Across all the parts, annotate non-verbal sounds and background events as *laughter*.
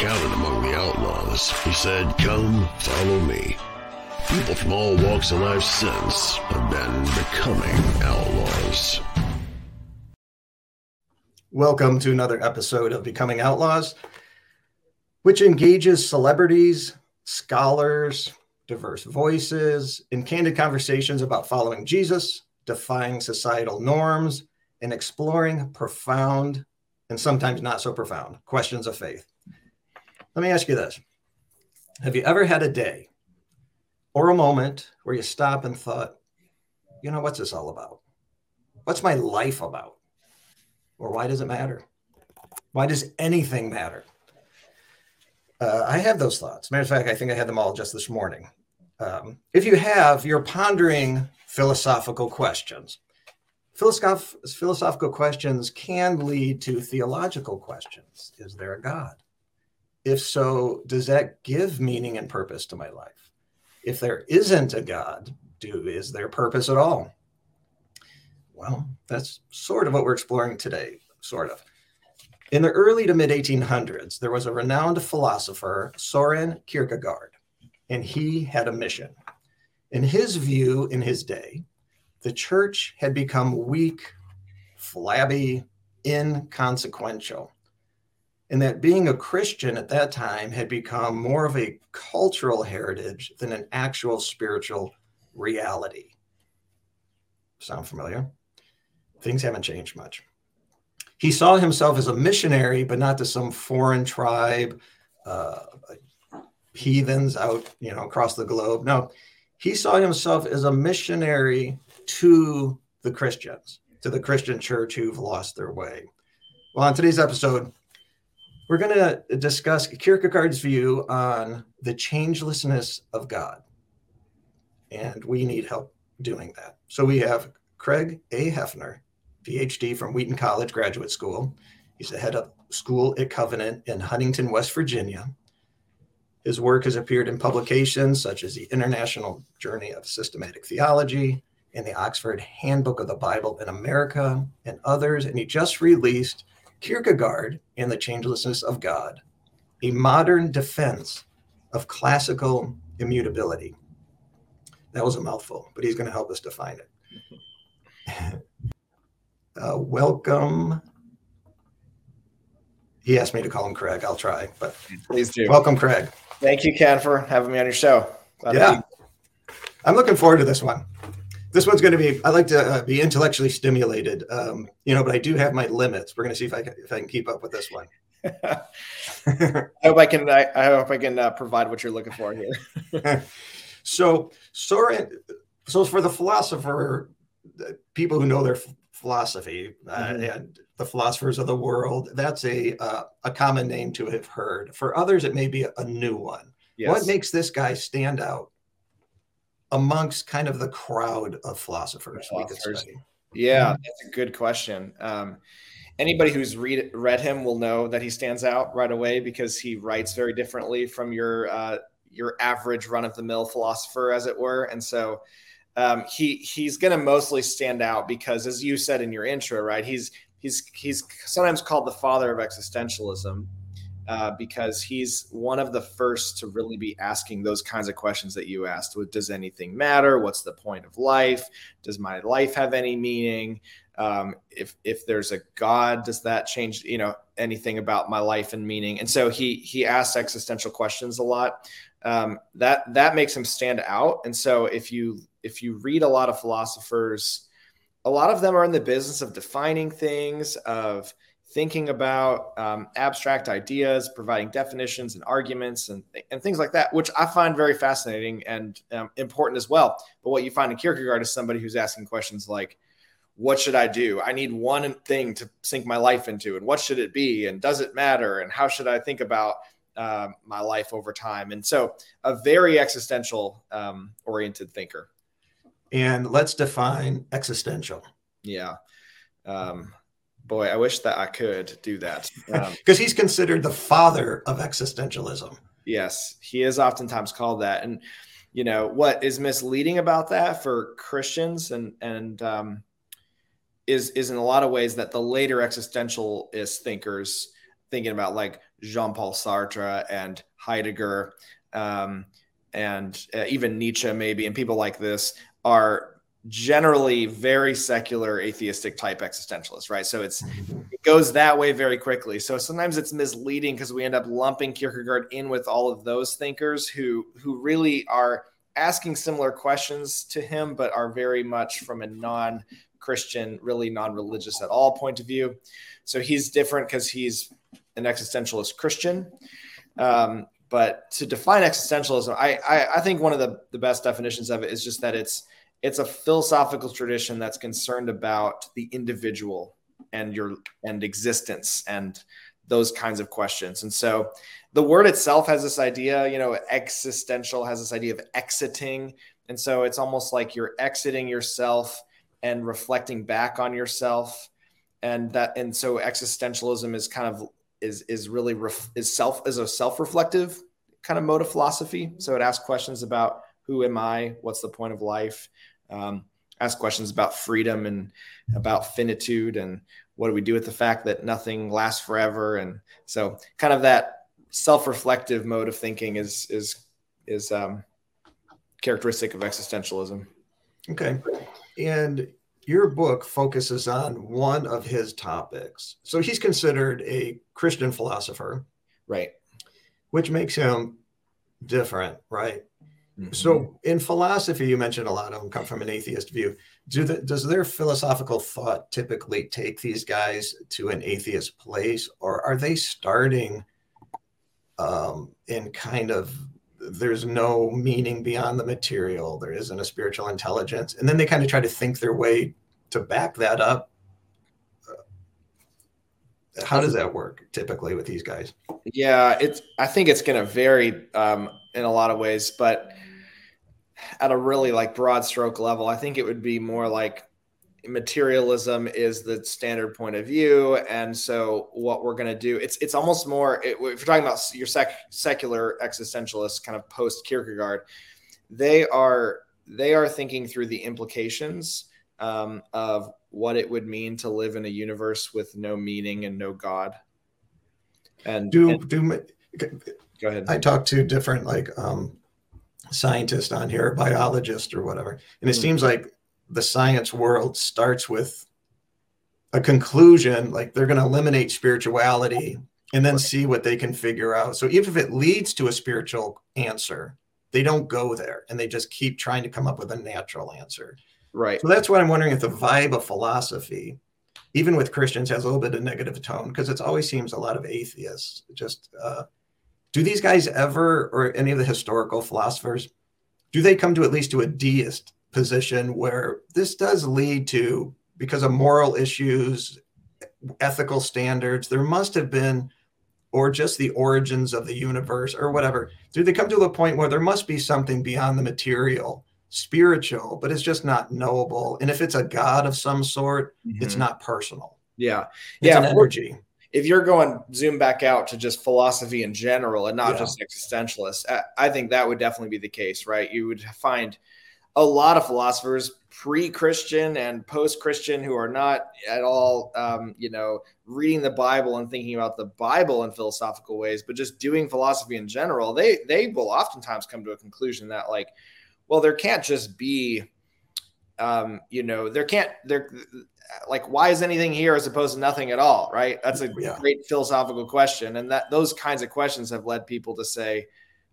counted among the outlaws. He said, Come, follow me. People from all walks of life since have been becoming outlaws. Welcome to another episode of Becoming Outlaws, which engages celebrities, scholars, diverse voices, in candid conversations about following Jesus, defying societal norms, and exploring profound and sometimes not so profound questions of faith. Let me ask you this Have you ever had a day or a moment where you stop and thought, you know, what's this all about? What's my life about? Or why does it matter? Why does anything matter? Uh, I have those thoughts. Matter of fact, I think I had them all just this morning. Um, if you have, you're pondering philosophical questions. Philosoph- philosophical questions can lead to theological questions. Is there a God? If so, does that give meaning and purpose to my life? If there isn't a God, do is there purpose at all? Well, that's sort of what we're exploring today, sort of. In the early to mid 1800s, there was a renowned philosopher, Soren Kierkegaard, and he had a mission. In his view, in his day, the church had become weak, flabby, inconsequential. And that being a Christian at that time had become more of a cultural heritage than an actual spiritual reality. Sound familiar? Things haven't changed much. He saw himself as a missionary, but not to some foreign tribe, uh, heathens out, you know, across the globe. No, he saw himself as a missionary to the Christians, to the Christian church who've lost their way. Well, on today's episode, we're going to discuss Kierkegaard's view on the changelessness of God. And we need help doing that. So we have Craig A. Hefner, PhD from Wheaton College Graduate School. He's the head of school at Covenant in Huntington, West Virginia. His work has appeared in publications such as the International Journal of Systematic Theology, and the Oxford Handbook of the Bible in America and others. And he just released Kierkegaard and the Changelessness of God, a modern defense of classical immutability. That was a mouthful, but he's going to help us define it. *laughs* uh, welcome. He asked me to call him Craig. I'll try, but please do. Welcome, Craig. Thank you, Ken, for having me on your show. Glad yeah, I'm looking forward to this one this one's going to be i like to uh, be intellectually stimulated um, you know but i do have my limits. We're going to see if i can if i can keep up with this one. *laughs* I hope i can i, I hope i can uh, provide what you're looking for here. *laughs* So soren so for the philosopher people who know their philosophy uh, mm-hmm. and the philosophers of the world that's a uh, a common name to have heard. For others it may be a new one. Yes. what makes this guy stand out amongst kind of the crowd of philosophers, philosophers. Yeah, mm-hmm. that's a good question. Um, anybody who's read read him will know that he stands out right away because he writes very differently from your uh, your average run of the mill philosopher, as it were, and so. Um, he he's going to mostly stand out because, as you said in your intro, right? He's he's he's sometimes called the father of existentialism, uh, because he's one of the first to really be asking those kinds of questions that you asked. Does anything matter? What's the point of life? Does my life have any meaning? Um, if if there's a God, does that change you know anything about my life and meaning? And so he he asks existential questions a lot. Um, that that makes him stand out. And so if you if you read a lot of philosophers, a lot of them are in the business of defining things of thinking about um, abstract ideas, providing definitions and arguments and, and things like that, which I find very fascinating and um, important as well. But what you find in Kierkegaard is somebody who's asking questions like, what should I do? I need one thing to sink my life into, and what should it be? And does it matter? And how should I think about uh, my life over time? And so, a very existential um, oriented thinker. And let's define existential. Yeah. Um, boy, I wish that I could do that. Because um, *laughs* he's considered the father of existentialism. Yes, he is oftentimes called that. And, you know, what is misleading about that for Christians and, and, um, is, is in a lot of ways that the later existentialist thinkers thinking about like Jean Paul Sartre and Heidegger um, and uh, even Nietzsche, maybe, and people like this are generally very secular atheistic type existentialists right? So it's it goes that way very quickly. So sometimes it's misleading because we end up lumping kierkegaard in with all of those thinkers who who really are asking similar questions to him but are very much from a non christian really non-religious at all point of view. So he's different because he's an existentialist christian. Um, but to define existentialism I, I i think one of the the best definitions of it is just that it's it's a philosophical tradition that's concerned about the individual and your and existence and those kinds of questions. And so the word itself has this idea, you know, existential has this idea of exiting. And so it's almost like you're exiting yourself and reflecting back on yourself. And that and so existentialism is kind of is is really ref, is self is a self-reflective kind of mode of philosophy. So it asks questions about who am I? What's the point of life? Um, ask questions about freedom and about finitude and what do we do with the fact that nothing lasts forever? And so kind of that self-reflective mode of thinking is is is um, characteristic of existentialism. Okay. And your book focuses on one of his topics. So he's considered a christian philosopher. Right. Which makes him different right Mm-hmm. So, in philosophy, you mentioned a lot of them come from an atheist view. Do the, does their philosophical thought typically take these guys to an atheist place, or are they starting um, in kind of there's no meaning beyond the material, there isn't a spiritual intelligence, and then they kind of try to think their way to back that up? How does that work typically with these guys? Yeah, it's. I think it's going to vary um, in a lot of ways, but at a really like broad stroke level, I think it would be more like materialism is the standard point of view. And so what we're going to do it's it's almost more it, if you're talking about your sec, secular existentialist kind of post kierkegaard they are they are thinking through the implications um, of what it would mean to live in a universe with no meaning and no god. And do and, do go ahead. I talk to different like um scientist on here, biologist or whatever. And it mm-hmm. seems like the science world starts with a conclusion, like they're going to eliminate spirituality and then see what they can figure out. So even if it leads to a spiritual answer, they don't go there and they just keep trying to come up with a natural answer. Right. So that's what I'm wondering if the vibe of philosophy, even with Christians, has a little bit of negative tone because it always seems a lot of atheists just uh, do these guys ever or any of the historical philosophers do they come to at least to a deist position where this does lead to because of moral issues ethical standards there must have been or just the origins of the universe or whatever do they come to a point where there must be something beyond the material spiritual but it's just not knowable? And if it's a god of some sort mm-hmm. it's not personal. Yeah. It's yeah energy if you're going zoom back out to just philosophy in general and not yeah. just existentialists, I, I think that would definitely be the case, right? You would find a lot of philosophers pre-christian and post-christian who are not at all um, you know reading the bible and thinking about the bible in philosophical ways but just doing philosophy in general they they will oftentimes come to a conclusion that like well there can't just be um, you know there can't there like why is anything here as opposed to nothing at all right? That's a yeah. great philosophical question and that those kinds of questions have led people to say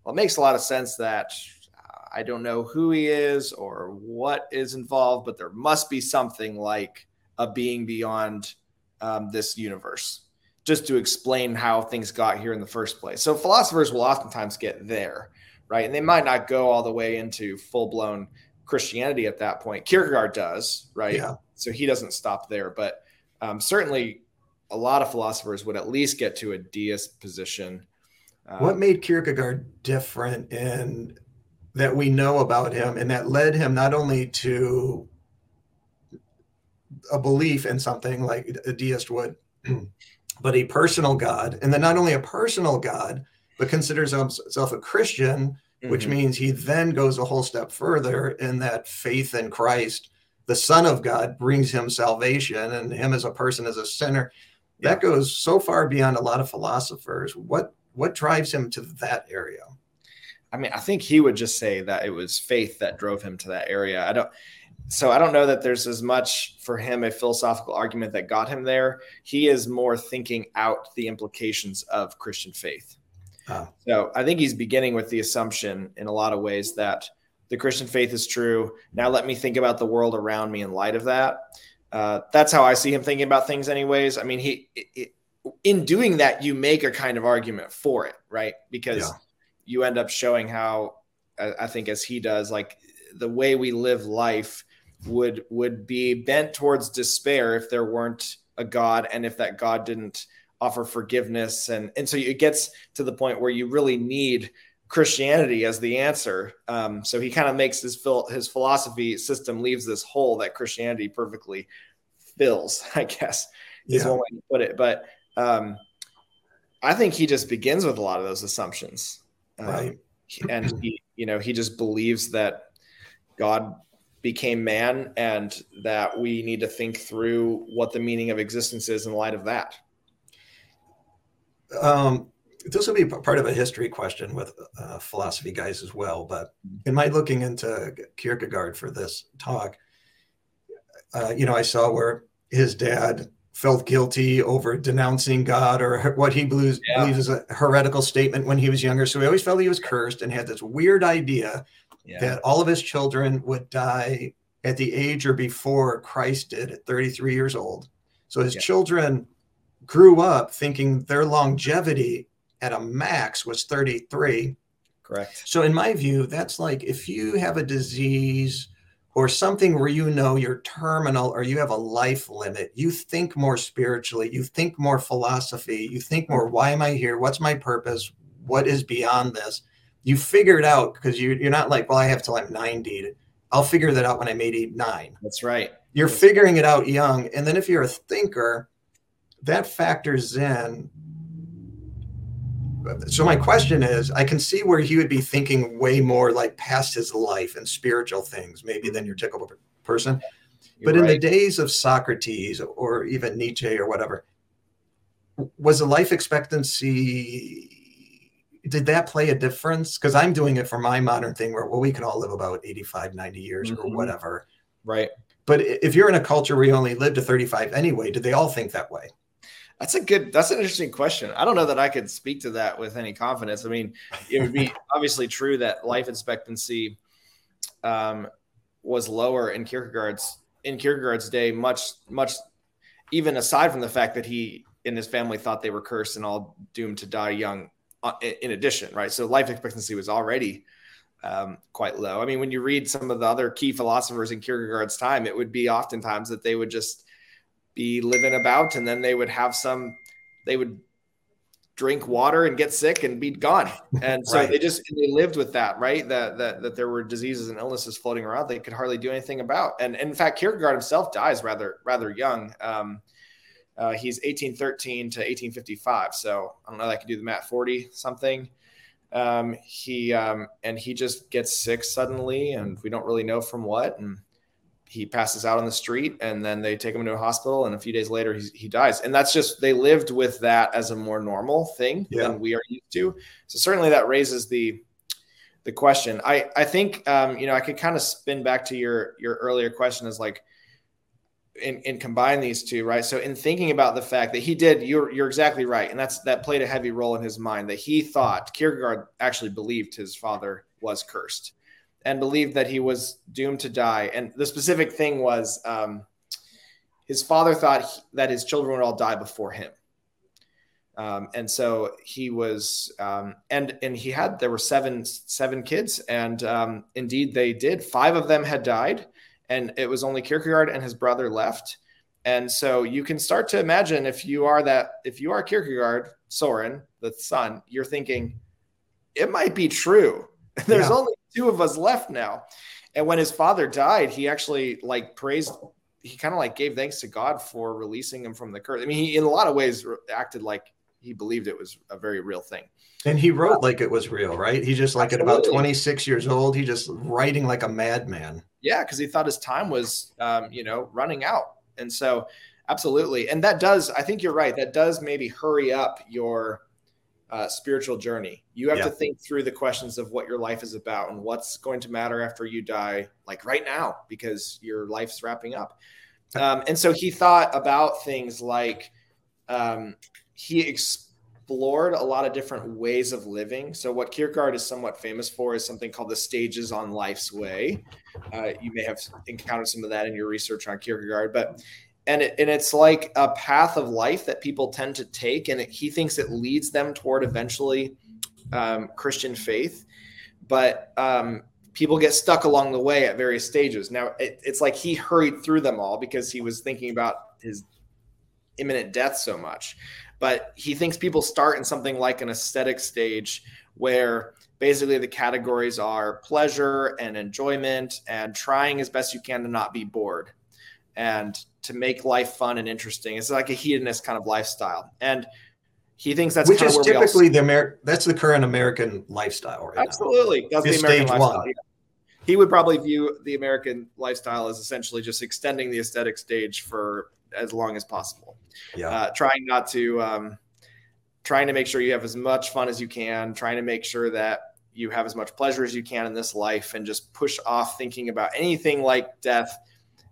well it makes a lot of sense that uh, i don't know who he is or what is involved but there must be something like a being beyond um, this universe just to explain how things got here in the first place. So philosophers will oftentimes get there right? And they might not go all the way into full-blown christianity at that point kierkegaard does right yeah so he doesn't stop there. But um, certainly, a lot of philosophers would at least get to a deist position. Uh, what made Kierkegaard different in that we know about him, and that led him not only to a belief in something like a deist would, *clears throat* but a personal God, and then not only a personal God, but considers himself a Christian, mm-hmm. which means he then goes a whole step further in that faith in Christ the Son of God brings him salvation, and him as a person, as a sinner. That goes so far beyond a lot of philosophers. What what drives him to that area? I mean, I think he would just say that it was faith that drove him to that area. I don't so I don't know that there's as much for him a philosophical argument that got him there. He is more thinking out the implications of Christian faith. Oh. So I think he's beginning with the assumption in a lot of ways that the Christian faith is true. Now let me think about the world around me in light of that. Uh, that's how I see him thinking about things, anyways. I mean, he it, in doing that, you make a kind of argument for it, right? Because yeah. you end up showing how I think, as he does, like the way we live life would would be bent towards despair if there weren't a God and if that God didn't offer forgiveness and and so it gets to the point where you really need Christianity as the answer. Um, so he kind of makes his phil- his philosophy system leaves this hole that Christianity perfectly fills. *laughs* I guess is yeah. one way to put it. But um, I think he just begins with a lot of those assumptions, um, right? And he, you know, he just believes that God became man and that we need to think through what the meaning of existence is in light of that. Um, this will be part of a history question with uh, philosophy guys as well. But in my looking into Kierkegaard for this talk, uh, you know, I saw where his dad felt guilty over denouncing God or what he believes, yeah. believes is a heretical statement when he was younger. So he always felt he was cursed and had this weird idea yeah. that all of his children would die at the age or before Christ did at 33 years old. So his yeah. children grew up thinking their longevity at a max was 33. Correct. So in my view, that's like if you have a disease or something where you know you're terminal or you have a life limit, you think more spiritually, you think more philosophy, you think more why am I here? What's my purpose? What is beyond this? you figure it out because you, you're not like, well, I have till I'm 90. I'll figure that out when I'm 89. That's right. You're That's figuring it out young. And then if you're a thinker, that factors in. So my question is, I can see where he would be thinking way more like past his life and spiritual things, maybe than your typical person. You're but in the days of Socrates or even Nietzsche or whatever, was the life expectancy did that play a difference? Because I'm doing it for my modern thing where, well, we can all live about 85, 90 years mm-hmm. or whatever. Right. But if you're in a culture where you only live to 35 anyway, did they all think that way? That's a good, that's an interesting question. I don't know that I could speak to that with any confidence. I mean, it would be *laughs* obviously true that life expectancy um, was lower in Kierkegaard's, in Kierkegaard's day, much, much, even aside from the fact that he and his family thought they were cursed and all doomed to die young uh, in addition, right? So life expectancy was already um, quite low. I mean, when you read some of the other key philosophers in Kierkegaard's time, it would be oftentimes that they would just be living about and then they would have some, they would drink water and get sick and be gone. And so right. they just, they lived with that, right? That, that, that there were diseases and illnesses floating around they could hardly do anything about. And, and in fact, Kierkegaard himself dies rather, rather young. Um, uh, he's 1813 to 1855. So I don't know. I can do the math. 40 something. Um, he um, and he just gets sick suddenly, and we don't really know from what. And he passes out on the street, and then they take him to a hospital. And a few days later, he, he dies. And that's just they lived with that as a more normal thing yeah. than we are used to. So certainly that raises the the question. I I think um, you know I could kind of spin back to your your earlier question as like and, and combine these two, right? So in thinking about the fact that he did, you're you're exactly right, and that's that played a heavy role in his mind. That he thought Kierkegaard actually believed his father was cursed, and believed that he was doomed to die. And the specific thing was, um, his father thought he, that his children would all die before him. Um, and so he was, um, and and he had there were seven seven kids, and um, indeed they did. Five of them had died, and it was only Kierkegaard and his brother left. And so you can start to imagine if you are that, if you are Kierkegaard, Soren, the son, you're thinking, it might be true. *laughs* There's yeah. only two of us left now. And when his father died, he actually like praised, he kind of like gave thanks to God for releasing him from the curse. I mean, he in a lot of ways acted like he believed it was a very real thing. And he wrote like it was real, right? He just like Absolutely. at about 26 years old, he just writing like a madman. Yeah, because he thought his time was, um, you know, running out. And so absolutely. And that does, I think you're right. That does maybe hurry up your uh, spiritual journey. You have Yeah. to think through the questions of what your life is about and what's going to matter after you die, like right now, because your life's wrapping up. Um, and so he thought about things like um, he explored a lot of different ways of living. So, what Kierkegaard is somewhat famous for is something called the stages on life's way. Uh, you may have encountered some of that in your research on Kierkegaard, but and it, and it's like a path of life that people tend to take, and it, he thinks it leads them toward eventually um, Christian faith. But um, people get stuck along the way at various stages. Now, it, it's like he hurried through them all because he was thinking about his imminent death so much. But he thinks people start in something like an aesthetic stage where basically the categories are pleasure and enjoyment and trying as best you can to not be bored and to make life fun and interesting. It's like a hedonist kind of lifestyle. And he thinks that's Which kind is of where we all typically the Amer- that's the current American lifestyle right Absolutely. That's Is the American lifestyle. yeah. He would probably view the American lifestyle as essentially just extending the aesthetic stage for as long as possible. Yeah. Uh, trying not to, um, trying to make sure you have as much fun as you can, trying to make sure that you have as much pleasure as you can in this life, and just push off thinking about anything like death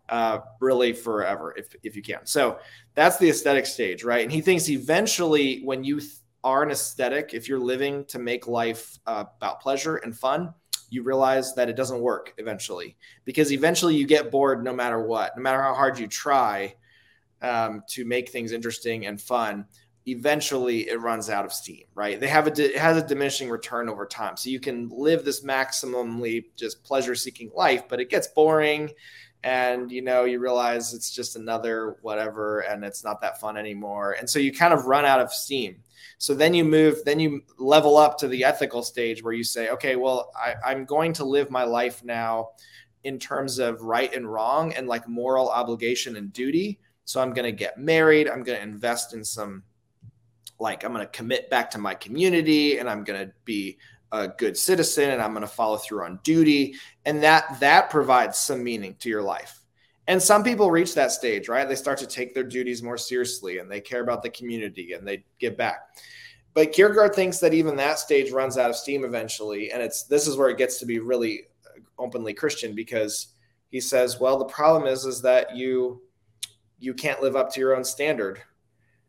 uh, really forever if, if you can. So that's the aesthetic stage, right? And he thinks eventually, when you th- are an aesthetic, if you're living to make life uh, about pleasure and fun, you realize that it doesn't work eventually because eventually you get bored no matter what, no matter how hard you try um, to make things interesting and fun. Eventually, it runs out of steam, right? They have a it has a diminishing return over time, so you can live this maximally just pleasure-seeking life, but it gets boring and you know you realize it's just another whatever and it's not that fun anymore. And so you kind of run out of steam. So then you move then you level up to the ethical stage where you say okay well I, i'm going to live my life now in terms of right and wrong and like moral obligation and duty. So i'm going to get married. I'm going to invest in some like i'm going to commit back to my community and i'm going to be a good citizen and i'm going to follow through on duty and that that provides some meaning to your life. And some people reach that stage right? They start to take their duties more seriously and they care about the community and they give back. But kierkegaard thinks that even that stage runs out of steam eventually and it's this is where it gets to be really uh, openly christian because he says well the problem is is that you you can't live up to your own standard.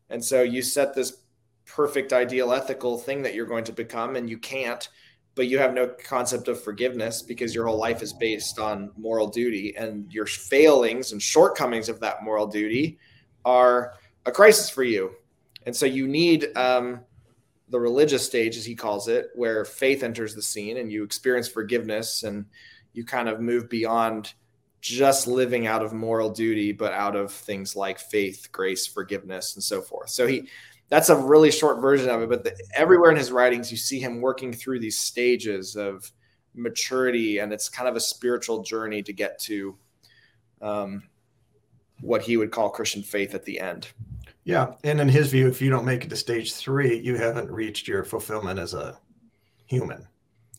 And so you set this perfect ideal ethical thing that you're going to become and you can't but you have no concept of forgiveness because your whole life is based on moral duty and your failings and shortcomings of that moral duty are a crisis for you. And so you need um, the religious stage as he calls it where faith enters the scene and you experience forgiveness and you kind of move beyond just living out of moral duty but out of things like faith grace forgiveness and so forth. So he that's a really short version of it but the, everywhere in his writings you see him working through these stages of maturity and it's kind of a spiritual journey to get to um, what he would call christian faith at the end Yeah. And in his view, if you don't make it to stage three, you haven't reached your fulfillment as a human.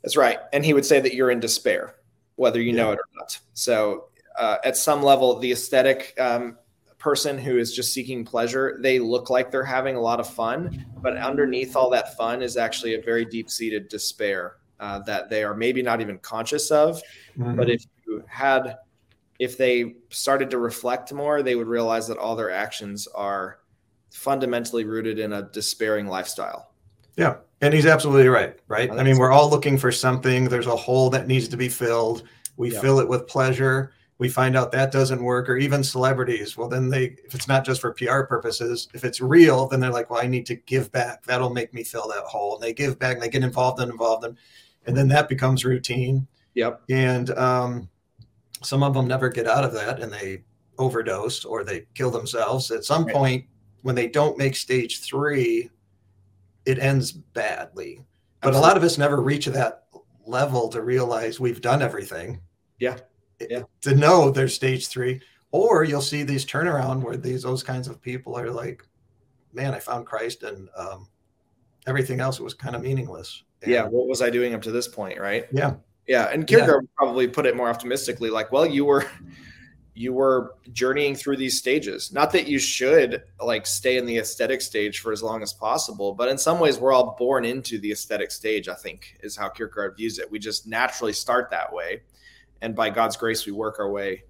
that's right and he would say that you're in despair whether you know it or not so uh, at some level the aesthetic um, person who is just seeking pleasure they look like they're having a lot of fun but underneath all that fun is actually a very deep-seated despair uh, that they are maybe not even conscious of but if you had if they started to reflect more they would realize that all their actions are fundamentally rooted in a despairing lifestyle Yeah. And he's absolutely right. Right. I I mean, so. we're all looking for something. There's a hole that needs to be filled. We Yeah. fill it with pleasure. We find out that doesn't work, or even celebrities. Well, then they, if it's not just for PR purposes, if it's real, then they're like, well, I need to give back. That'll make me fill that hole. And they give back and they get involved and involved. And, and then that becomes routine. yep And um, some of them never get out of that and they overdose or they kill themselves. At some Right. point, when they don't make stage three, it ends badly. But a lot of us never reach that level to realize we've done everything. Yeah. Yeah. To know there's stage three. Or you'll see these turnaround where these those kinds of people are like, man, I found Christ and um, everything else was kind of meaningless. And- yeah what was i doing up to this point right Yeah. yeah and kierkegaard would probably put it more optimistically like well you were you were journeying through these stages. Not that you should like stay in the aesthetic stage for as long as possible, but in some ways, we're all born into the aesthetic stage, I think, is how Kierkegaard views it. We just naturally start that way. And by God's grace, we work our way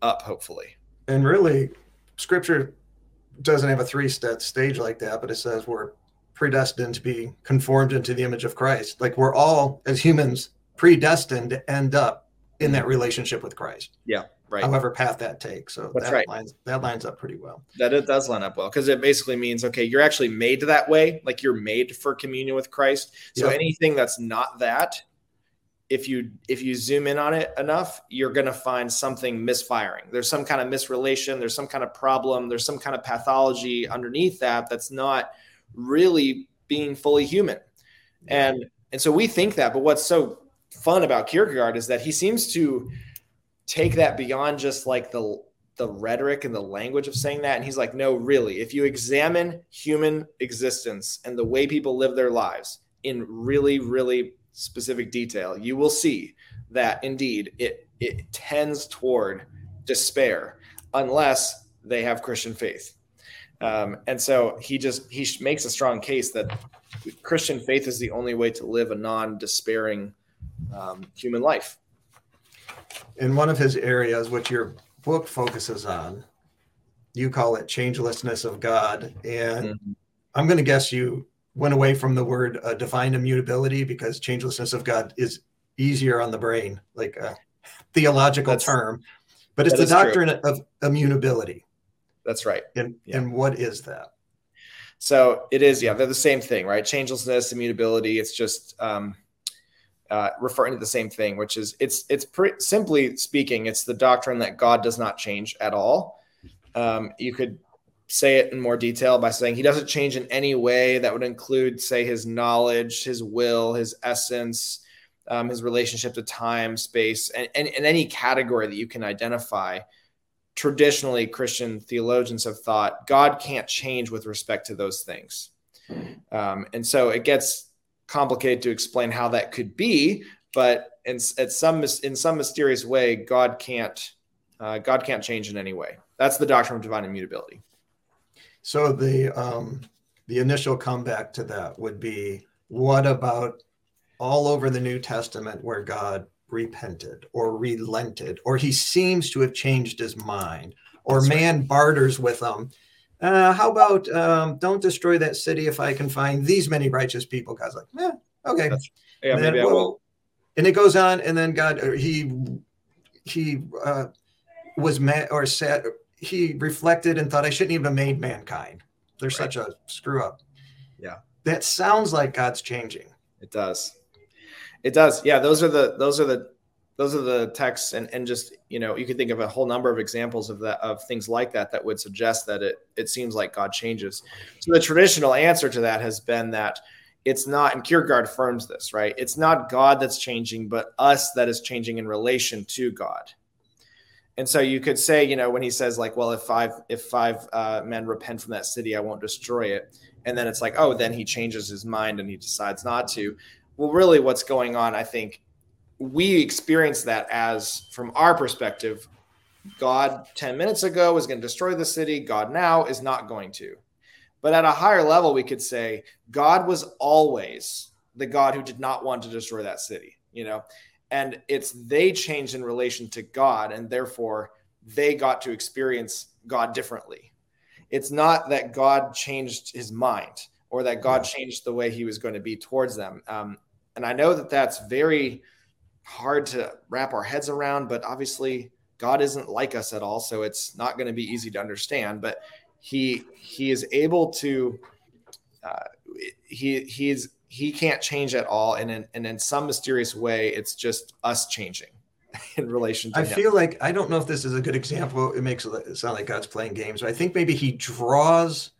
up, hopefully. And really, scripture doesn't have a three step stage like that, but it says we're predestined to be conformed into the image of Christ. Like we're all, as humans, predestined to end up in that relationship with Christ. Yeah right. however path that takes. So That's that right. lines that lines up pretty well. That it does line up well because it basically means okay, you're actually made that way, like you're made for communion with Christ. So Yep. anything that's not that, if you if you zoom in on it enough, you're gonna find something misfiring. There's some kind of misrelation. There's some kind of problem. There's some kind of pathology underneath that that's not really being fully human. And and so we think that, but what's so fun about Kierkegaard is that he seems to take that beyond just like the the rhetoric and the language of saying that and he's like no really if you examine human existence and the way people live their lives in really really specific detail you will see that indeed it it tends toward despair unless they have christian faith um, and so he just he makes a strong case that christian faith is the only way to live a non-despairing um, human life In one of his areas, which your book focuses on, you call it changelessness of God. And Mhm. I'm going to guess you went away from the word uh, divine immutability because changelessness of God is easier on the brain, like a theological That's- term. But it's the is true. doctrine of immutability. that's right And, Yeah. and what is that? So it is, yeah, they're the same thing, right? Changelessness, immutability. It's just um, uh, referring to the same thing, which is it's it's pretty simply speaking, it's the doctrine that God does not change at all. Um, you could say it in more detail by saying he doesn't change in any way that would include, say, his knowledge, his will, his essence, um, his relationship to time, space, and, and, and any category that you can identify traditionally Christian theologians have thought God can't change with respect to those things. Um, and so it gets complicated to explain how that could be, but in, at some in some mysterious way, God can't uh, God can't change in any way. That's the doctrine of divine immutability. So the um, the initial comeback to that would be what about all over the New Testament where God repented or relented or he seems to have changed his mind or That's right. man barters with them. Uh, how about um, don't destroy that city if I can find these many righteous people? God's like, yeah, okay. That's- Yeah, And then, maybe I well, will. And it goes on, and then God, he he uh, was mad or said he reflected and thought I shouldn't even have made mankind. They're Right. such a screw up. Yeah. that sounds like God's changing. It does. It does. Yeah, those are the those are the those are the texts and and just you know you could think of a whole number of examples of that of things like that that would suggest that it it seems like God changes. So the traditional answer to that has been that it's not and Kierkegaard affirms this, right? It's not God that's changing, but us that is changing in relation to God. And so you could say, you know, when he says like, well, if five if five uh, men repent from that city, I won't destroy it. And then it's like, oh, then he changes his mind and he decides not to. Well really what's going on i think we experience that as from our perspective god 10 minutes ago was going to destroy the city god now is not going to. But at a higher level we could say god was always the god who did not want to destroy that city you know and it's they changed in relation to god and therefore they got to experience god differently it's not that god changed his mind or that God changed the way he was going to be towards them. Um, and I know that that's very hard to wrap our heads around, but obviously God isn't like us at all, so it's not going to be easy to understand. But he he is able to uh, he he's he can't change at all, and in, and in some mysterious way, it's just us changing *laughs* in relation to I him. feel like I don't know if this is a good example. It makes it sound like God's playing games. But I think maybe He draws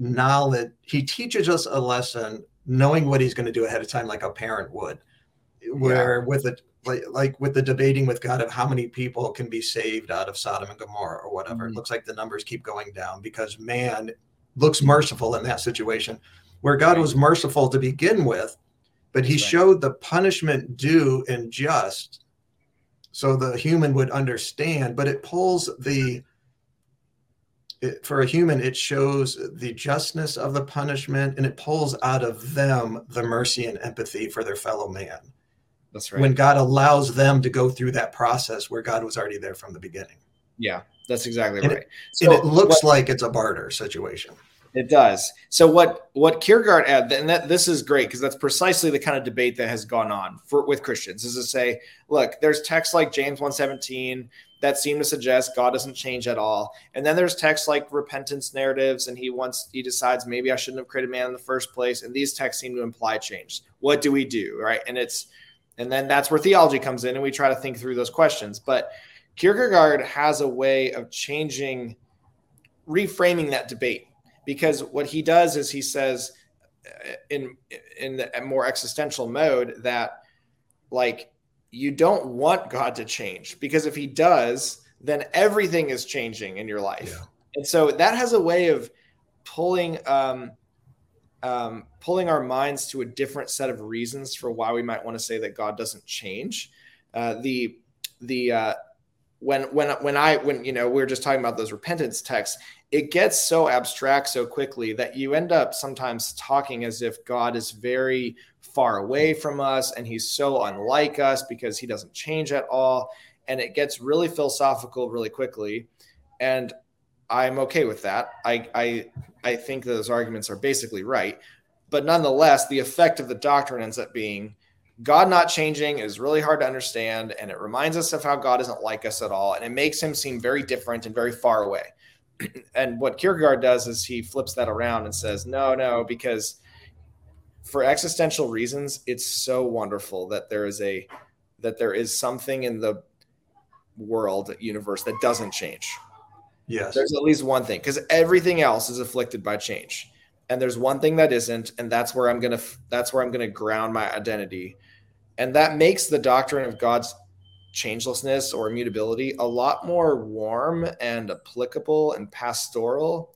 knowledge. He teaches us a lesson, knowing what He's going to do ahead of time, like a parent would. Where with it, like, like with the debating with God of how many people can be saved out of Sodom and Gomorrah or whatever. Mhm. It looks like the numbers keep going down because man looks merciful in that situation, where God was merciful to begin with, but He right. showed the punishment due and just so the human would understand, but it pulls the it, for a human, it shows the justness of the punishment and it pulls out of them the mercy and empathy for their fellow man. That's right. When God allows them to go through that process where God was already there from the beginning. Yeah, that's exactly and right. It, so and it looks what, like it's a barter situation. It does. So what what Kierkegaard and that this is great because that's precisely the kind of debate that has gone on for with Christians is to say, look, there's texts like James 117 that seem to suggest God doesn't change at all. And then there's texts like repentance narratives, and he wants he decides maybe I shouldn't have created man in the first place. And these texts seem to imply change. What do we do? Right. And it's and then that's where theology comes in, and we try to think through those questions. But Kierkegaard has a way of changing, reframing that debate. Because what he does is he says in in the more existential mode that like you don't want God to change because if he does, then everything is changing in your life. Yeah. And so that has a way of pulling um, um, pulling our minds to a different set of reasons for why we might want to say that God doesn't change. Uh, the the uh, when when when I when you know we are just talking about those repentance texts, it gets so abstract so quickly that you end up sometimes talking as if God is very far away from us and he's so unlike us because he doesn't change at all. And it gets really philosophical really quickly. And I'm okay with that. I, I, I think those arguments are basically right. But nonetheless, the effect of the doctrine ends up being God not changing is really hard to understand. And it reminds us of how God isn't like us at all. And it makes him seem very different and very far away. *clears throat* and what Kierkegaard does is he flips that around and says, no, no, because for existential reasons, it's so wonderful that there is a that there is something in the world universe that doesn't change. Yes. There's at least one thing because everything else is afflicted by change. And there's one thing that isn't, and that's where I'm gonna that's where I'm gonna ground my identity. And that makes the doctrine of God's changelessness or immutability a lot more warm and applicable and pastoral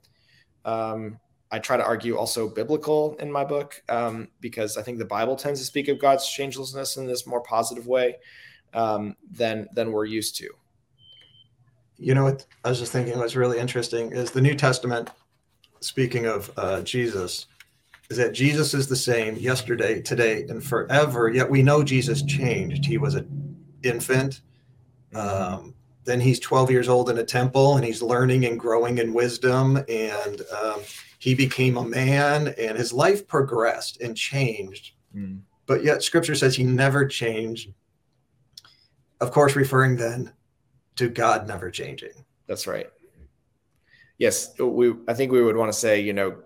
um, I try to argue also biblical in my book um, because I think the Bible tends to speak of God's changelessness in this more positive way um, than than we're used to. You know what I was just thinking was really interesting is the New Testament. Speaking of uh, Jesus, is that Jesus is the same yesterday, today, and forever. Yet we know Jesus changed. He was an infant. Mm-hmm. Um, then he's 12 years old in a temple and he's learning and growing in wisdom and um, he became a man and his life progressed and changed. Mm. But yet scripture says he never changed. Of course, referring then to God never changing. That's right. Yes, we I think we would want to say, you know,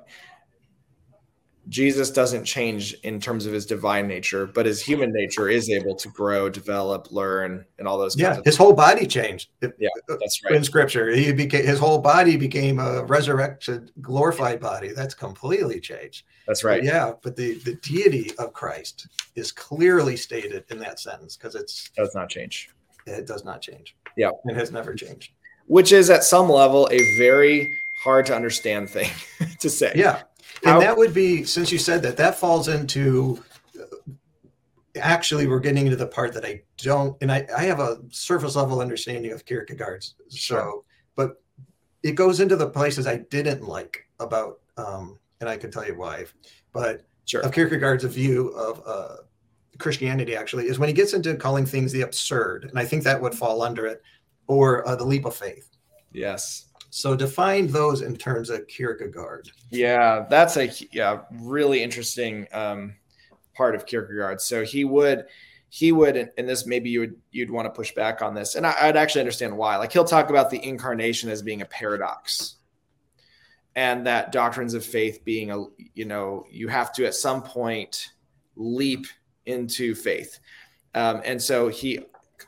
Jesus doesn't change in terms of his divine nature, but his human nature is able to grow, develop, learn, and all those. Yeah, his whole body changed. Yeah, uh, that's right. In Scripture, he became his whole body became a resurrected, glorified body. That's completely changed. That's right. But yeah, but the the deity of Christ is clearly stated in that sentence because it's does not change. It does not change. Yeah, it has never changed. Which is at some level a very hard to understand thing *laughs* to say. Yeah and How, that would be since you said that that falls into actually we're getting into the part that I don't and I, I have a surface level understanding of Kierkegaard's so but it goes into the places I didn't like about um and I can tell you why but sure. of Kierkegaard's view of uh Christianity actually is when he gets into calling things the absurd and I think that would fall under it or uh, the leap of faith. Yes so define those in terms of Kierkegaard. Yeah, that's a yeah really interesting um, part of Kierkegaard. So he would he would and this maybe you would you'd want to push back on this, and I, would actually understand why. Like he'll talk about the incarnation as being a paradox, and that doctrines of faith being a you know you have to at some point leap into faith, um, and so he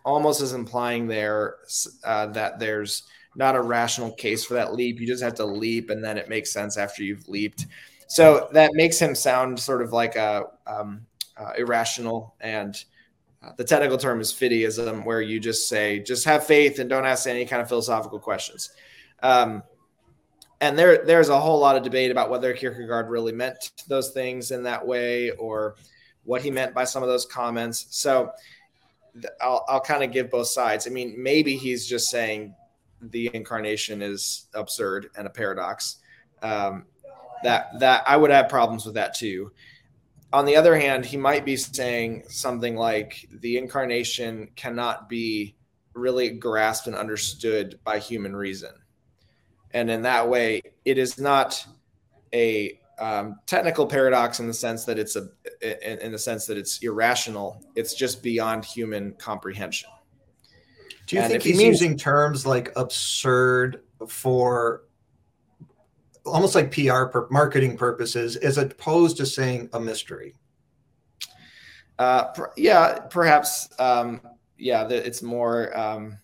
almost is implying there uh, that there's not a rational case for that leap. You just have to leap, and then it makes sense after you've leaped. So that makes him sound sort of like a um, uh, irrational, and uh, the technical term is fideism, where you just say, just have faith and don't ask any kind of philosophical questions. Um, and there, there's a whole lot of debate about whether Kierkegaard really meant those things in that way, or what he meant by some of those comments. So I'll, I'll kind of give both sides. I mean, maybe he's just saying the incarnation is absurd and a paradox. Um, that that I would have problems with that too. On the other hand, he might be saying something like the incarnation cannot be really grasped and understood by human reason, and in that way, it is not a um, technical paradox in the sense that it's a in, in the sense that it's irrational. It's just beyond human comprehension. Do you and think he's he means, using terms like absurd for almost like PR per, marketing purposes, as opposed to saying a mystery? Uh, per, yeah, perhaps. Um, yeah, the, it's more. Um,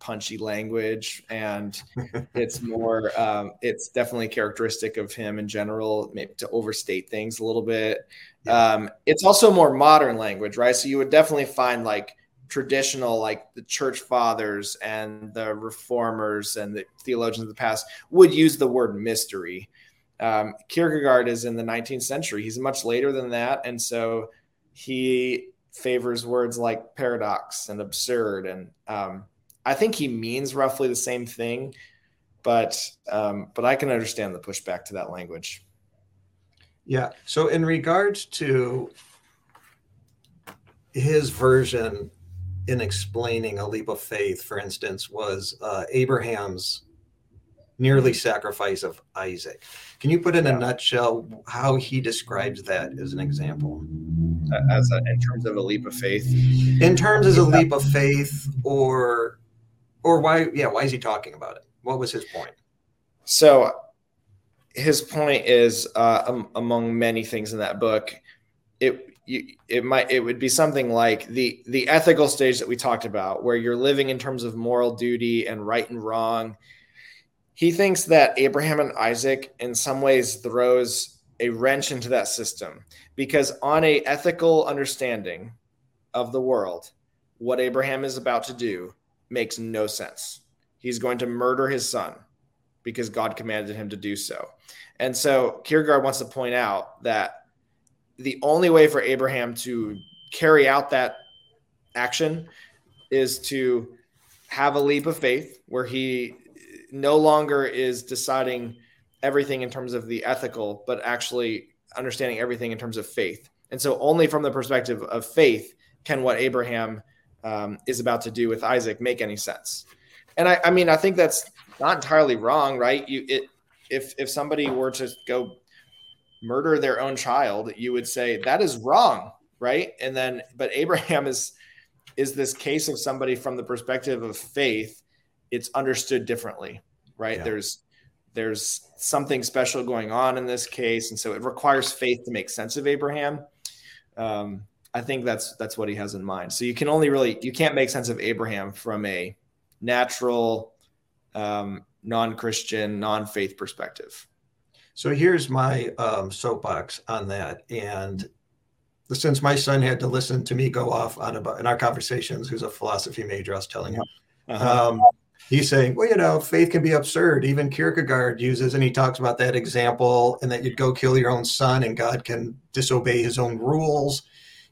punchy language and *laughs* it's more um, it's definitely characteristic of him in general maybe to overstate things a little bit yeah. um, it's also more modern language right so you would definitely find like traditional like the church fathers and the reformers and the theologians of the past would use the word mystery um, kierkegaard is in the 19th century he's much later than that and so he favors words like paradox and absurd and um, I think he means roughly the same thing, but um, but I can understand the pushback to that language. Yeah. So in regards to his version in explaining a leap of faith, for instance, was uh, Abraham's nearly sacrifice of Isaac. Can you put in yeah. a nutshell how he describes that as an example? As a, in terms of a leap of faith. In terms as a leap of faith, or or why yeah why is he talking about it what was his point so his point is uh, um, among many things in that book it you, it might it would be something like the the ethical stage that we talked about where you're living in terms of moral duty and right and wrong he thinks that abraham and isaac in some ways throws a wrench into that system because on a ethical understanding of the world what abraham is about to do makes no sense. He's going to murder his son because God commanded him to do so. And so Kierkegaard wants to point out that the only way for Abraham to carry out that action is to have a leap of faith where he no longer is deciding everything in terms of the ethical, but actually understanding everything in terms of faith. And so, only from the perspective of faith can what Abraham um, is about to do with Isaac make any sense. And I, I mean, I think that's not entirely wrong, right? You, it, if if somebody were to go murder their own child, you would say that is wrong, right? And then, but Abraham is is this case of somebody from the perspective of faith. It's understood differently, right? Yeah. There's there's something special going on in this case, and so it requires faith to make sense of Abraham. Um, I think that's that's what he has in mind. So you can only really you can't make sense of Abraham from a natural, um, non-Christian, non-faith perspective. So here's my um, soapbox on that, and since my son had to listen to me go off on about in our conversations, who's a philosophy major, I was telling him. Uh-huh. Um, he's saying, well, you know, faith can be absurd. Even Kierkegaard uses, and he talks about that example, and that you'd go kill your own son, and God can disobey His own rules.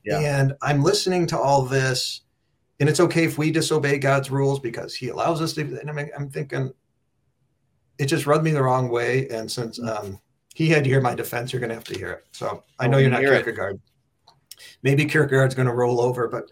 Yeah. And I'm listening to all this, and it's okay if we disobey God's rules because He allows us to. And I'm, I'm thinking, it just rubbed me the wrong way. And since mm. um, he had to hear my defense, you're going to have to hear it. So I know oh, you're not Kierkegaard. It. Maybe Kierkegaard's going to roll over, but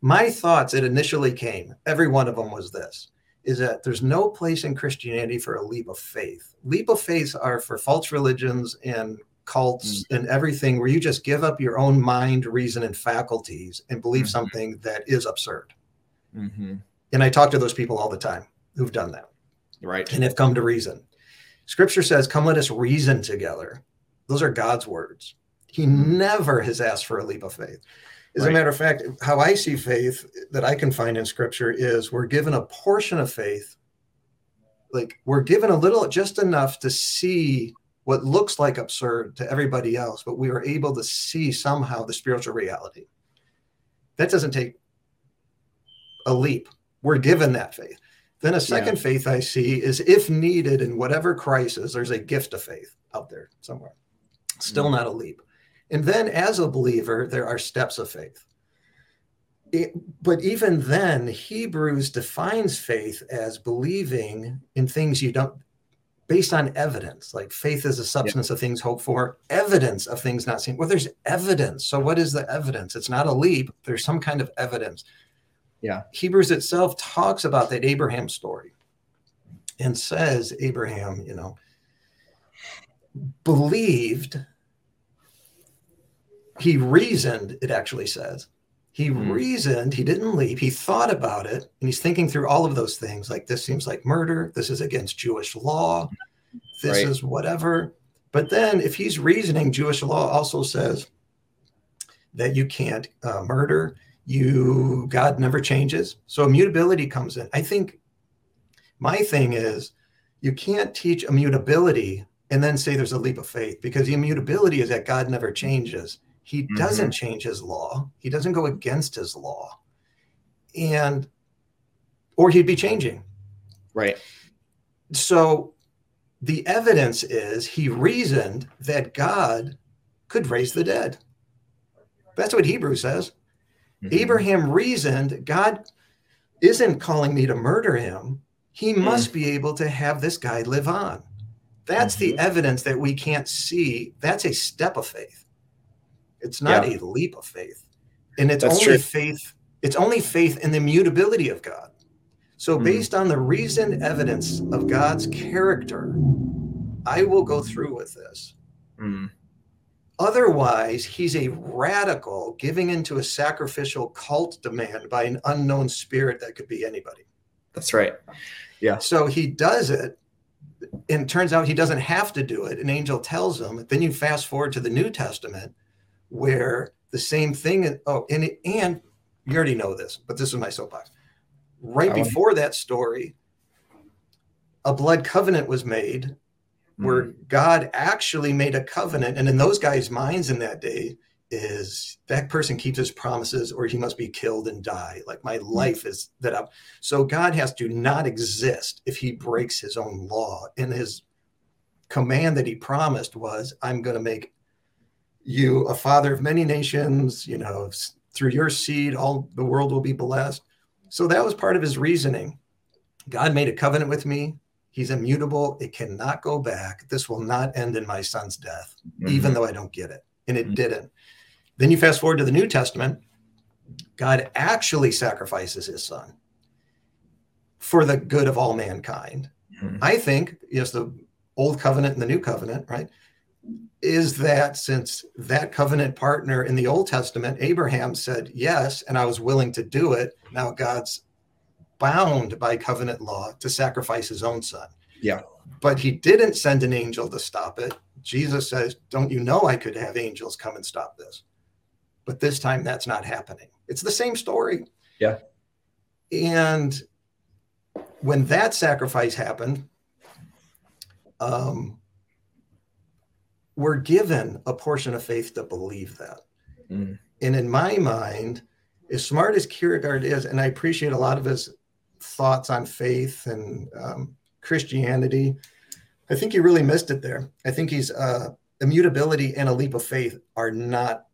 my thoughts, it initially came, every one of them was this is that there's no place in Christianity for a leap of faith. Leap of faith are for false religions and cults mm-hmm. and everything where you just give up your own mind, reason, and faculties and believe mm-hmm. something that is absurd. Mm-hmm. And I talk to those people all the time who've done that. Right. And have come to reason. Scripture says, Come let us reason together. Those are God's words. He never has asked for a leap of faith. As right. a matter of fact, how I see faith that I can find in scripture is we're given a portion of faith. Like we're given a little, just enough to see what looks like absurd to everybody else, but we are able to see somehow the spiritual reality. That doesn't take a leap. We're given that faith. Then a second yeah. faith I see is if needed in whatever crisis, there's a gift of faith out there somewhere. Still mm-hmm. not a leap. And then as a believer, there are steps of faith. it, but even then, Hebrews defines faith as believing in things you don't, based on evidence. Like faith is a substance yeah. of things hoped for, evidence of things not seen. Well, there's evidence. So, what is the evidence? It's not a leap, there's some kind of evidence. Yeah. Hebrews itself talks about that Abraham story and says, Abraham, you know, believed, he reasoned, it actually says he mm. reasoned, he didn't leave, he thought about it, and he's thinking through all of those things like this seems like murder, this is against Jewish law, this right. is whatever. But then if he's reasoning, Jewish law also says that you can't uh, murder, you God never changes. So immutability comes in. I think my thing is you can't teach immutability and then say there's a leap of faith because the immutability is that God never changes. He mm-hmm. doesn't change his law. He doesn't go against his law. And or he'd be changing. Right. So the evidence is he reasoned that God could raise the dead. That's what hebrew says. Mm-hmm. Abraham reasoned God isn't calling me to murder him. He mm. must be able to have this guy live on. That's mm-hmm. the evidence that we can't see. That's a step of faith. It's not yeah. a leap of faith. And it's That's only true. faith, it's only faith in the mutability of God. So, mm. based on the reasoned evidence of God's character, I will go through with this. Mm. Otherwise, he's a radical giving into a sacrificial cult demand by an unknown spirit that could be anybody. That's right. Yeah. So he does it, and turns out he doesn't have to do it. An angel tells him. Then you fast forward to the New Testament, where the same thing. Oh, and and you already know this, but this is my soapbox. Right before that story, a blood covenant was made where mm. God actually made a covenant. And in those guys' minds in that day, is that person keeps his promises or he must be killed and die. Like my mm. life is that up. So God has to not exist if he breaks his own law. And his command that he promised was, I'm going to make you a father of many nations, you know, through your seed, all the world will be blessed. So that was part of his reasoning. God made a covenant with me. He's immutable. It cannot go back. This will not end in my son's death, mm-hmm. even though I don't get it. And it mm-hmm. didn't. Then you fast forward to the New Testament. God actually sacrifices his son for the good of all mankind. Mm-hmm. I think, yes, the old covenant and the new covenant, right? is that since that covenant partner in the Old Testament, Abraham said yes, and I was willing to do it, now God's bound by covenant law to sacrifice his own son. Yeah. But he didn't send an angel to stop it. Jesus says, Don't you know I could have angels come and stop this? But this time that's not happening. It's the same story. Yeah. And when that sacrifice happened, um, we're given a portion of faith to believe that. Mm. And in my mind, as smart as Kierkegaard is, and I appreciate a lot of his thoughts on faith and um, Christianity, I think he really missed it there. I think he's uh, immutability and a leap of faith are not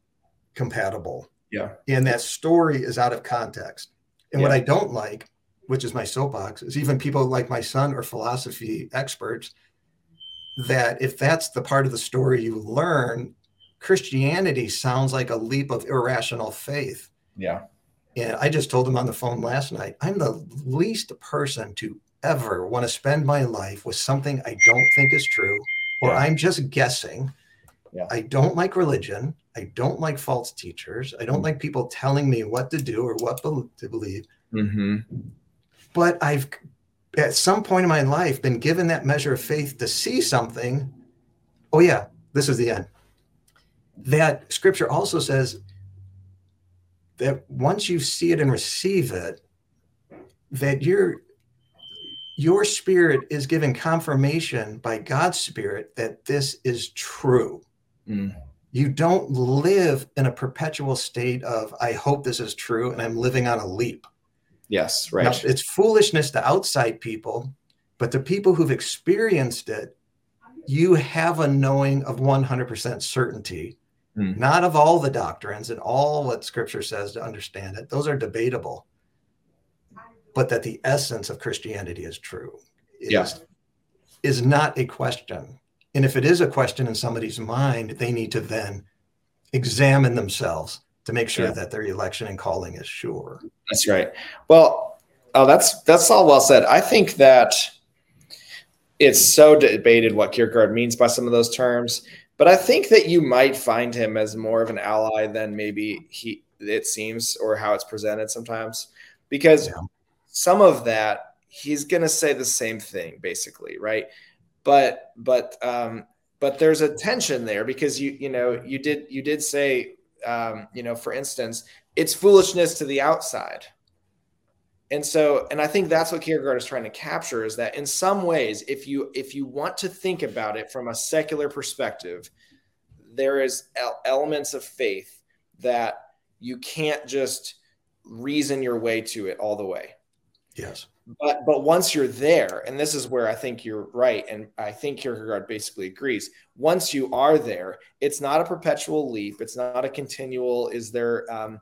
compatible. Yeah. And that story is out of context. And yeah. what I don't like, which is my soapbox, is even people like my son or philosophy experts that if that's the part of the story you learn, Christianity sounds like a leap of irrational faith. Yeah. And I just told him on the phone last night, I'm the least person to ever want to spend my life with something I don't think is true or yeah. I'm just guessing. Yeah. I don't like religion. I don't like false teachers. I don't mm-hmm. like people telling me what to do or what to believe. Mm-hmm. But I've at some point in my life been given that measure of faith to see something. Oh, yeah, this is the end. That scripture also says that once you see it and receive it, that your your spirit is given confirmation by God's spirit that this is true. Mm. You don't live in a perpetual state of, I hope this is true, and I'm living on a leap. Yes, right. Now, it's foolishness to outside people, but the people who've experienced it, you have a knowing of 100% certainty mm. not of all the doctrines and all what scripture says to understand it. Those are debatable. But that the essence of Christianity is true is, yeah. is not a question. And if it is a question in somebody's mind, they need to then examine themselves to make sure yeah. that their election and calling is sure. That's right. Well, oh, that's that's all well said. I think that it's so debated what Kierkegaard means by some of those terms, but I think that you might find him as more of an ally than maybe he it seems or how it's presented sometimes, because yeah. some of that he's going to say the same thing basically, right? But but um, but there's a tension there because you you know you did you did say um, you know, for instance, it's foolishness to the outside. And so, and I think that's what Kierkegaard is trying to capture is that in some ways, if you if you want to think about it from a secular perspective, there is elements of faith that you can't just reason your way to it all the way. Yes. But but once you're there, and this is where I think you're right, and I think Kierkegaard basically agrees. Once you are there, it's not a perpetual leap. It's not a continual. Is there, um,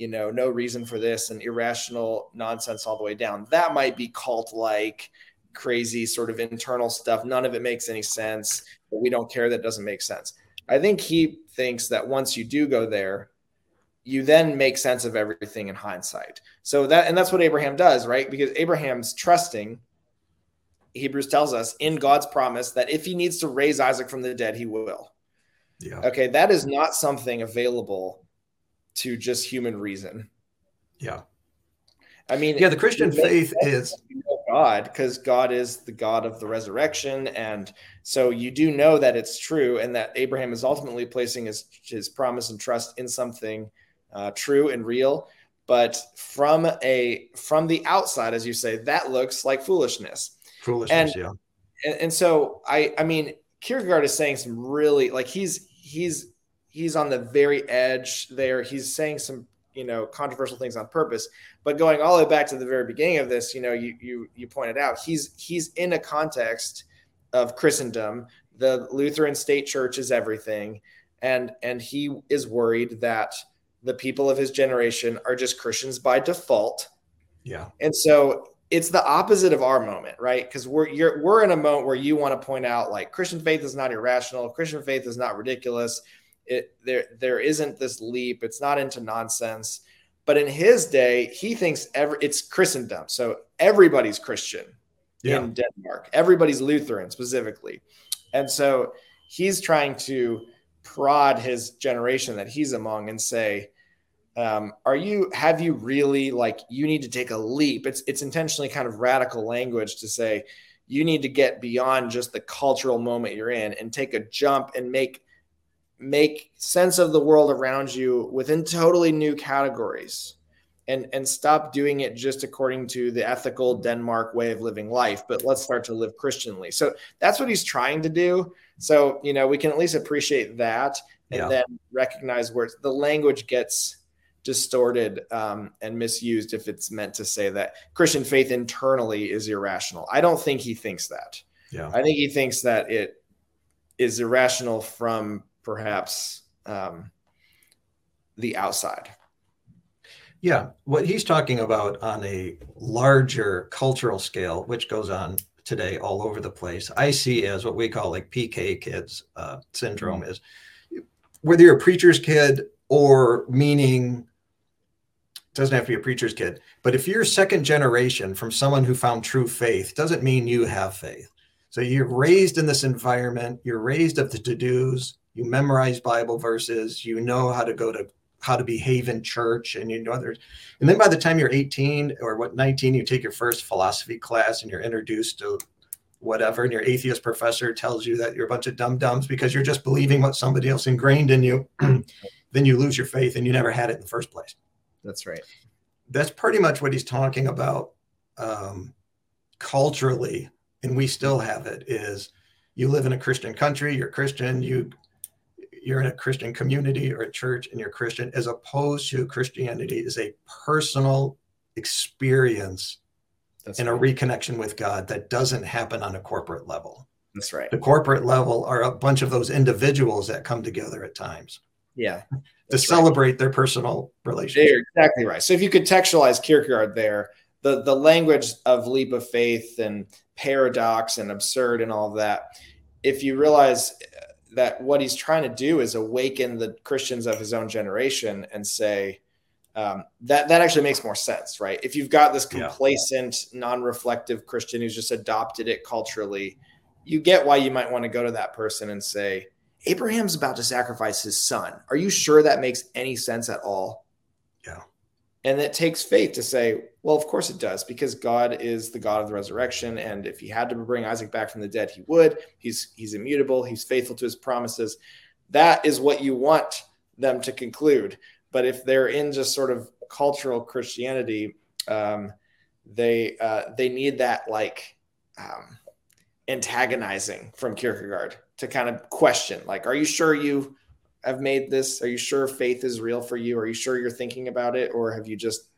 you know, no reason for this and irrational nonsense all the way down? That might be cult like, crazy sort of internal stuff. None of it makes any sense. But we don't care. That doesn't make sense. I think he thinks that once you do go there, you then make sense of everything in hindsight. So that and that's what Abraham does, right? Because Abraham's trusting Hebrews tells us in God's promise that if he needs to raise Isaac from the dead, he will. Yeah. Okay, that is not something available to just human reason. Yeah. I mean, yeah, the Christian faith is God because God is the God of the resurrection, and so you do know that it's true, and that Abraham is ultimately placing his his promise and trust in something uh, true and real. But from a from the outside, as you say, that looks like foolishness. Foolishness, and, yeah. And, and so I I mean Kierkegaard is saying some really like he's he's he's on the very edge there. He's saying some you know controversial things on purpose. But going all the way back to the very beginning of this, you know, you you you pointed out he's he's in a context of Christendom. The Lutheran state church is everything, and and he is worried that the people of his generation are just Christians by default. Yeah. And so it's the opposite of our moment, right? Because we're you're we're in a moment where you want to point out like Christian faith is not irrational, Christian faith is not ridiculous. It there there isn't this leap, it's not into nonsense. But in his day, he thinks every it's Christendom. So everybody's Christian yeah. in Denmark. Everybody's Lutheran specifically. And so he's trying to prod his generation that he's among and say, um, are you have you really like you need to take a leap? It's it's intentionally kind of radical language to say you need to get beyond just the cultural moment you're in and take a jump and make make sense of the world around you within totally new categories and and stop doing it just according to the ethical Denmark way of living life, but let's start to live Christianly. So that's what he's trying to do. So you know we can at least appreciate that and yeah. then recognize where the language gets distorted um, and misused if it's meant to say that Christian faith internally is irrational. I don't think he thinks that. Yeah, I think he thinks that it is irrational from perhaps um, the outside. Yeah, what he's talking about on a larger cultural scale, which goes on today all over the place, I see as what we call like PK kids uh, syndrome is whether you're a preacher's kid or meaning doesn't have to be a preacher's kid, but if you're second generation from someone who found true faith, doesn't mean you have faith. So you're raised in this environment, you're raised of the to-dos, you memorize Bible verses, you know how to go to how to behave in church and you know others. And then by the time you're 18 or what 19 you take your first philosophy class and you're introduced to whatever and your atheist professor tells you that you're a bunch of dumb dumbs because you're just believing what somebody else ingrained in you *clears throat* then you lose your faith and you never had it in the first place. That's right. That's pretty much what he's talking about um, culturally and we still have it is you live in a christian country you're christian you you're in a Christian community or a church and you're Christian, as opposed to Christianity is a personal experience That's and right. a reconnection with God that doesn't happen on a corporate level. That's right. The corporate level are a bunch of those individuals that come together at times. Yeah. to celebrate right. their personal relationship. You're exactly right. So if you contextualize Kierkegaard there, the, the language of leap of faith and paradox and absurd and all of that, if you realize that what he's trying to do is awaken the Christians of his own generation and say, um, that that actually makes more sense, right? If you've got this complacent, yeah. non-reflective Christian who's just adopted it culturally, you get why you might want to go to that person and say, Abraham's about to sacrifice his son. Are you sure that makes any sense at all? Yeah. And it takes faith to say, well, of course it does, because God is the God of the resurrection. And if he had to bring Isaac back from the dead, he would. He's he's immutable, he's faithful to his promises. That is what you want them to conclude. But if they're in just sort of cultural Christianity, um, they uh, they need that like um, antagonizing from Kierkegaard to kind of question, like, are you sure you have made this? Are you sure faith is real for you? Are you sure you're thinking about it, or have you just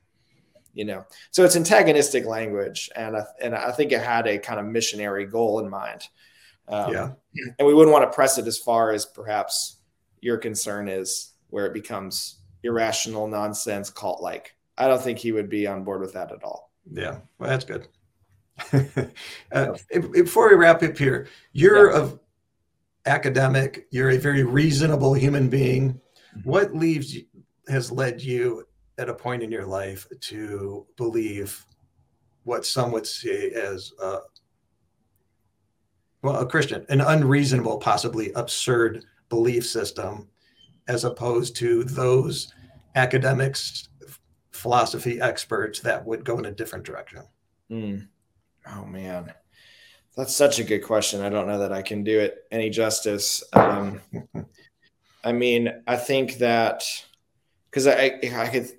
you know so it's antagonistic language and I, and I think it had a kind of missionary goal in mind um, yeah and we wouldn't want to press it as far as perhaps your concern is where it becomes irrational nonsense cult like. I don't think he would be on board with that at all. Yeah, well, that's good. *laughs* uh, before we wrap up here, you're yeah. a academic. You're a very reasonable human being. Mm-hmm. What leaves has led you at a point in your life to believe what some would say as a, well a Christian, an unreasonable, possibly absurd belief system as opposed to those academics, philosophy experts that would go in a different direction? Mm. Oh man, that's such a good question. I don't know that I can do it any justice. Um, I mean, I think that because I, I could,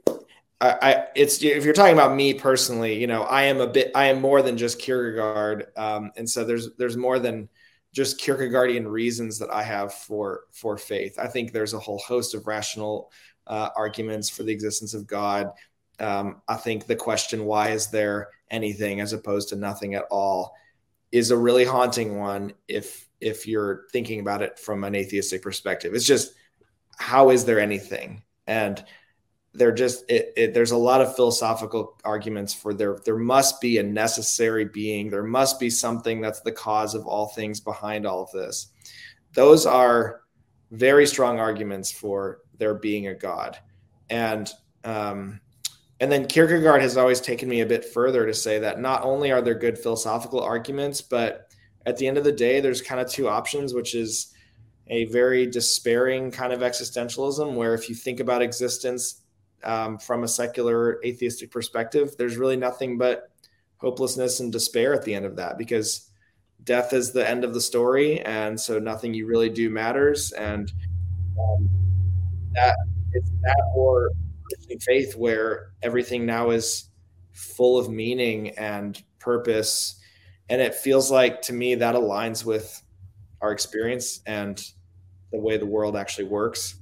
I, I, it's if you're talking about me personally, you know, I am a bit, I am more than just Kierkegaard, um, and so there's there's more than just Kierkegaardian reasons that I have for for faith. I think there's a whole host of rational uh, arguments for the existence of God. Um, I think the question, why is there anything as opposed to nothing at all, is a really haunting one if if you're thinking about it from an atheistic perspective. It's just how is there anything? And there just it, it, there's a lot of philosophical arguments for there there must be a necessary being there must be something that's the cause of all things behind all of this those are very strong arguments for there being a god and um, and then kierkegaard has always taken me a bit further to say that not only are there good philosophical arguments but at the end of the day there's kind of two options which is a very despairing kind of existentialism where if you think about existence um, from a secular atheistic perspective, there's really nothing but hopelessness and despair at the end of that because death is the end of the story. And so nothing you really do matters. And um, that it's that or Christian faith where everything now is full of meaning and purpose. And it feels like to me that aligns with our experience and the way the world actually works.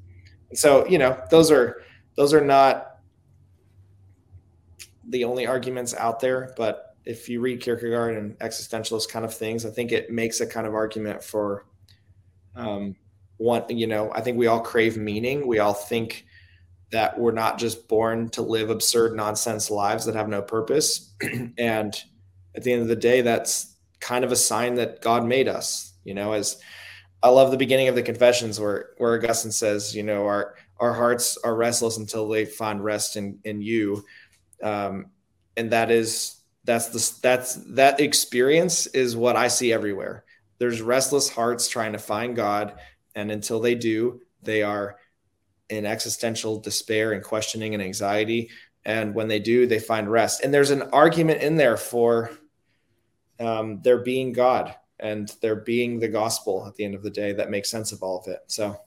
And so, you know, those are those are not the only arguments out there, but if you read Kierkegaard and existentialist kind of things, I think it makes a kind of argument for um, one, you know, I think we all crave meaning. We all think that we're not just born to live absurd nonsense lives that have no purpose. *clears throat* and at the end of the day, that's kind of a sign that God made us, you know, as I love the beginning of the confessions where, where Augustine says, you know, our, our hearts are restless until they find rest in in you um, and that is that's the that's that experience is what i see everywhere there's restless hearts trying to find god and until they do they are in existential despair and questioning and anxiety and when they do they find rest and there's an argument in there for um, there being god and there being the gospel at the end of the day that makes sense of all of it so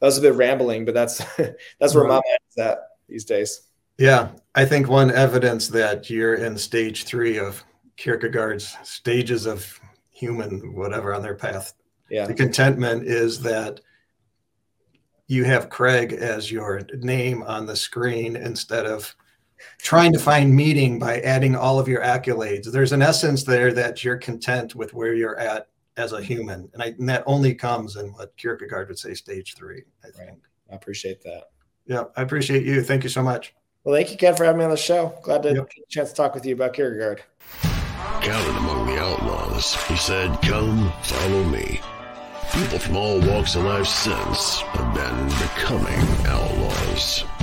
that was a bit rambling, but that's *laughs* that's where my mind is at these days. Yeah, I think one evidence that you're in stage three of Kierkegaard's stages of human whatever on their path. Yeah. The contentment is that you have Craig as your name on the screen instead of trying to find meaning by adding all of your accolades. There's an essence there that you're content with where you're at as a human. And, I, and that only comes in what Kierkegaard would say, stage three, I think. Right. I appreciate that. Yeah, I appreciate you. Thank you so much. Well, thank you, Ken, for having me on the show. Glad to yep. get a chance to talk with you about Kierkegaard. Counted among the outlaws, he said, Come, follow me. People from all walks of life since have been becoming outlaws.